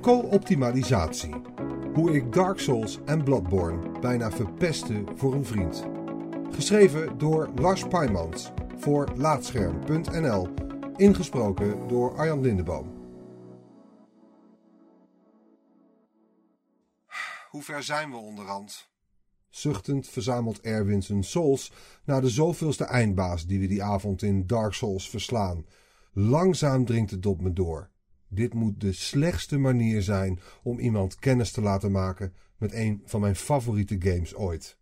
Co-optimalisatie. Hoe ik Dark Souls en Bloodborne bijna verpestte voor een vriend. Geschreven door Lars Paimans voor Laatscherm.nl. Ingesproken door Arjan Lindeboom. Hoe ver zijn we onderhand? Zuchtend verzamelt Erwin zijn souls naar de zoveelste eindbaas die we die avond in Dark Souls verslaan. Langzaam dringt het op me door. Dit moet de slechtste manier zijn om iemand kennis te laten maken met een van mijn favoriete games ooit.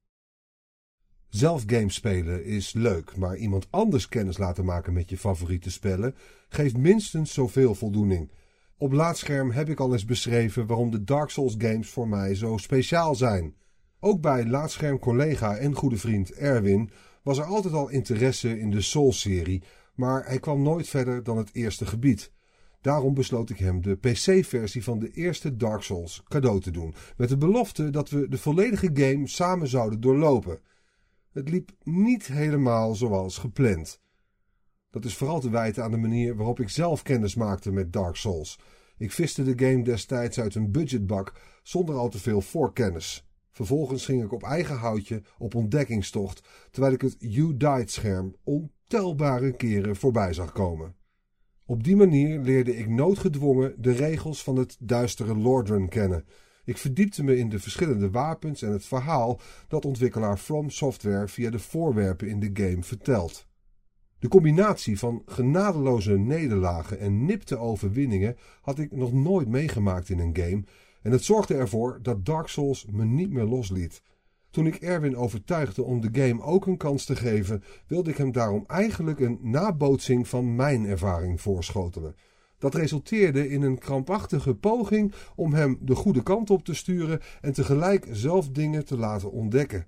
Zelf games spelen is leuk, maar iemand anders kennis laten maken met je favoriete spellen geeft minstens zoveel voldoening. Op laadscherm heb ik al eens beschreven waarom de Dark Souls games voor mij zo speciaal zijn. Ook bij laadscherm collega en goede vriend Erwin was er altijd al interesse in de Souls-serie, maar hij kwam nooit verder dan het eerste gebied. Daarom besloot ik hem de PC-versie van de eerste Dark Souls cadeau te doen, met de belofte dat we de volledige game samen zouden doorlopen. Het liep niet helemaal zoals gepland. Dat is vooral te wijten aan de manier waarop ik zelf kennis maakte met Dark Souls. Ik viste de game destijds uit een budgetbak zonder al te veel voorkennis. Vervolgens ging ik op eigen houtje op ontdekkingstocht, terwijl ik het You Died scherm ontelbare keren voorbij zag komen. Op die manier leerde ik noodgedwongen de regels van het duistere Lordran kennen. Ik verdiepte me in de verschillende wapens en het verhaal dat ontwikkelaar From Software via de voorwerpen in de game vertelt. De combinatie van genadeloze nederlagen en nipte overwinningen had ik nog nooit meegemaakt in een game en het zorgde ervoor dat Dark Souls me niet meer losliet. Toen ik Erwin overtuigde om de game ook een kans te geven, wilde ik hem daarom eigenlijk een nabootsing van mijn ervaring voorschotelen. Dat resulteerde in een krampachtige poging om hem de goede kant op te sturen en tegelijk zelf dingen te laten ontdekken.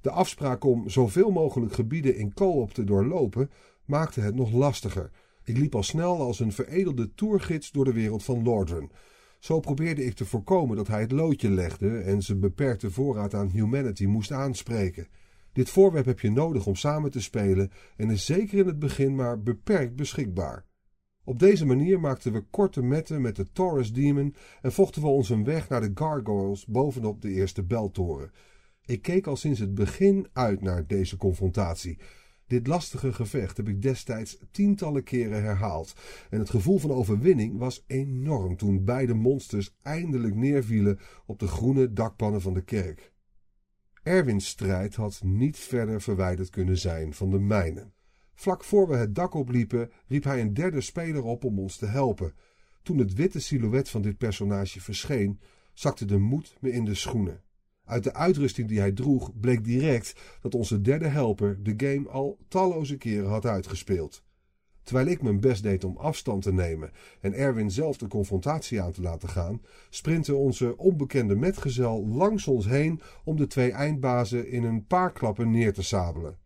De afspraak om zoveel mogelijk gebieden in co-op te doorlopen maakte het nog lastiger. Ik liep al snel als een veredelde tourgids door de wereld van Lordran. Zo probeerde ik te voorkomen dat hij het loodje legde en zijn beperkte voorraad aan humanity moest aanspreken. Dit voorwerp heb je nodig om samen te spelen en is zeker in het begin maar beperkt beschikbaar. Op deze manier maakten we korte metten met de Taurus Demon en vochten we ons een weg naar de gargoyles bovenop de eerste beltoren. Ik keek al sinds het begin uit naar deze confrontatie. Dit lastige gevecht heb ik destijds tientallen keren herhaald en het gevoel van overwinning was enorm toen beide monsters eindelijk neervielen op de groene dakpannen van de kerk. Erwins strijd had niet verder verwijderd kunnen zijn van de mijne. Vlak voor we het dak opliepen, riep hij een derde speler op om ons te helpen. Toen het witte silhouet van dit personage verscheen, zakte de moed me in de schoenen. Uit de uitrusting die hij droeg bleek direct dat onze derde helper de game al talloze keren had uitgespeeld. Terwijl ik mijn best deed om afstand te nemen en Erwin zelf de confrontatie aan te laten gaan, sprintte onze onbekende metgezel langs ons heen om de twee eindbazen in een paar klappen neer te sabelen.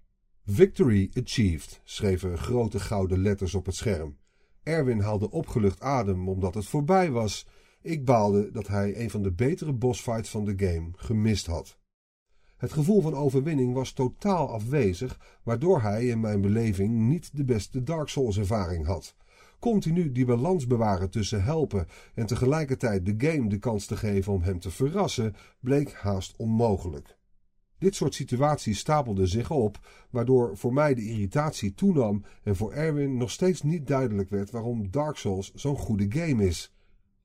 Victory achieved, schreven grote gouden letters op het scherm. Erwin haalde opgelucht adem omdat het voorbij was ik baalde dat hij een van de betere bossfights van de game gemist had. Het gevoel van overwinning was totaal afwezig, waardoor hij in mijn beleving niet de beste Dark Souls ervaring had. Continu die balans bewaren tussen helpen en tegelijkertijd de game de kans te geven om hem te verrassen, bleek haast onmogelijk. Dit soort situaties stapelden zich op, waardoor voor mij de irritatie toenam en voor Erwin nog steeds niet duidelijk werd waarom Dark Souls zo'n goede game is.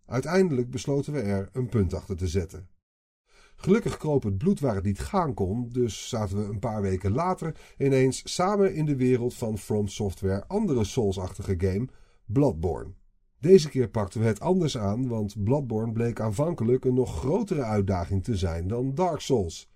Uiteindelijk besloten we er een punt achter te zetten. Gelukkig kroop het bloed waar het niet gaan kon, dus zaten we een paar weken later ineens samen in de wereld van From Software andere Souls-achtige game, Bloodborne. Deze keer pakten we het anders aan, want Bloodborne bleek aanvankelijk een nog grotere uitdaging te zijn dan Dark Souls.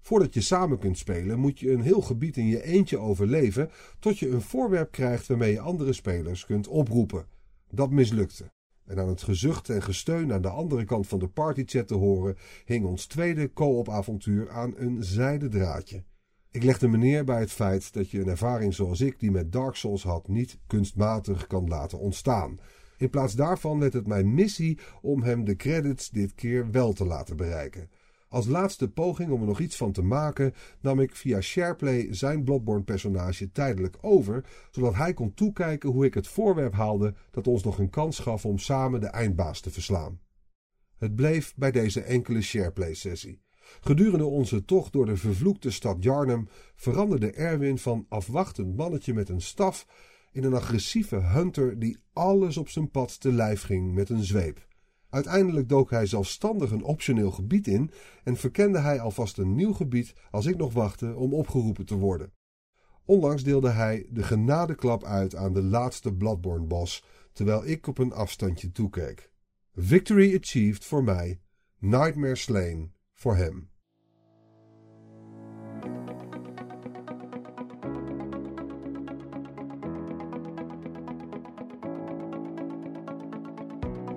Voordat je samen kunt spelen, moet je een heel gebied in je eentje overleven tot je een voorwerp krijgt waarmee je andere spelers kunt oproepen. Dat mislukte. En aan het gezucht en gesteun aan de andere kant van de partychat te horen, hing ons tweede co-op avontuur aan een zijden draadje. Ik legde me neer bij het feit dat je een ervaring zoals ik die met Dark Souls had niet kunstmatig kan laten ontstaan. In plaats daarvan werd het mijn missie om hem de credits dit keer wel te laten bereiken. Als laatste poging om er nog iets van te maken, nam ik via SharePlay zijn Bloodborne-personage tijdelijk over, zodat hij kon toekijken hoe ik het voorwerp haalde dat ons nog een kans gaf om samen de eindbaas te verslaan. Het bleef bij deze enkele shareplay-sessie. Gedurende onze tocht door de vervloekte stad Jarnum veranderde Erwin van afwachtend mannetje met een staf in een agressieve hunter die alles op zijn pad te lijf ging met een zweep. Uiteindelijk dook hij zelfstandig een optioneel gebied in en verkende hij alvast een nieuw gebied als ik nog wachtte om opgeroepen te worden. Onlangs deelde hij de genadeklap uit aan de laatste Bloodborne-bos, terwijl ik op een afstandje toekeek. Victory achieved voor mij, nightmare slain voor hem.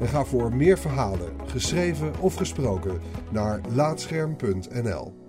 en ga voor meer verhalen, geschreven of gesproken, naar laatscherm.nl.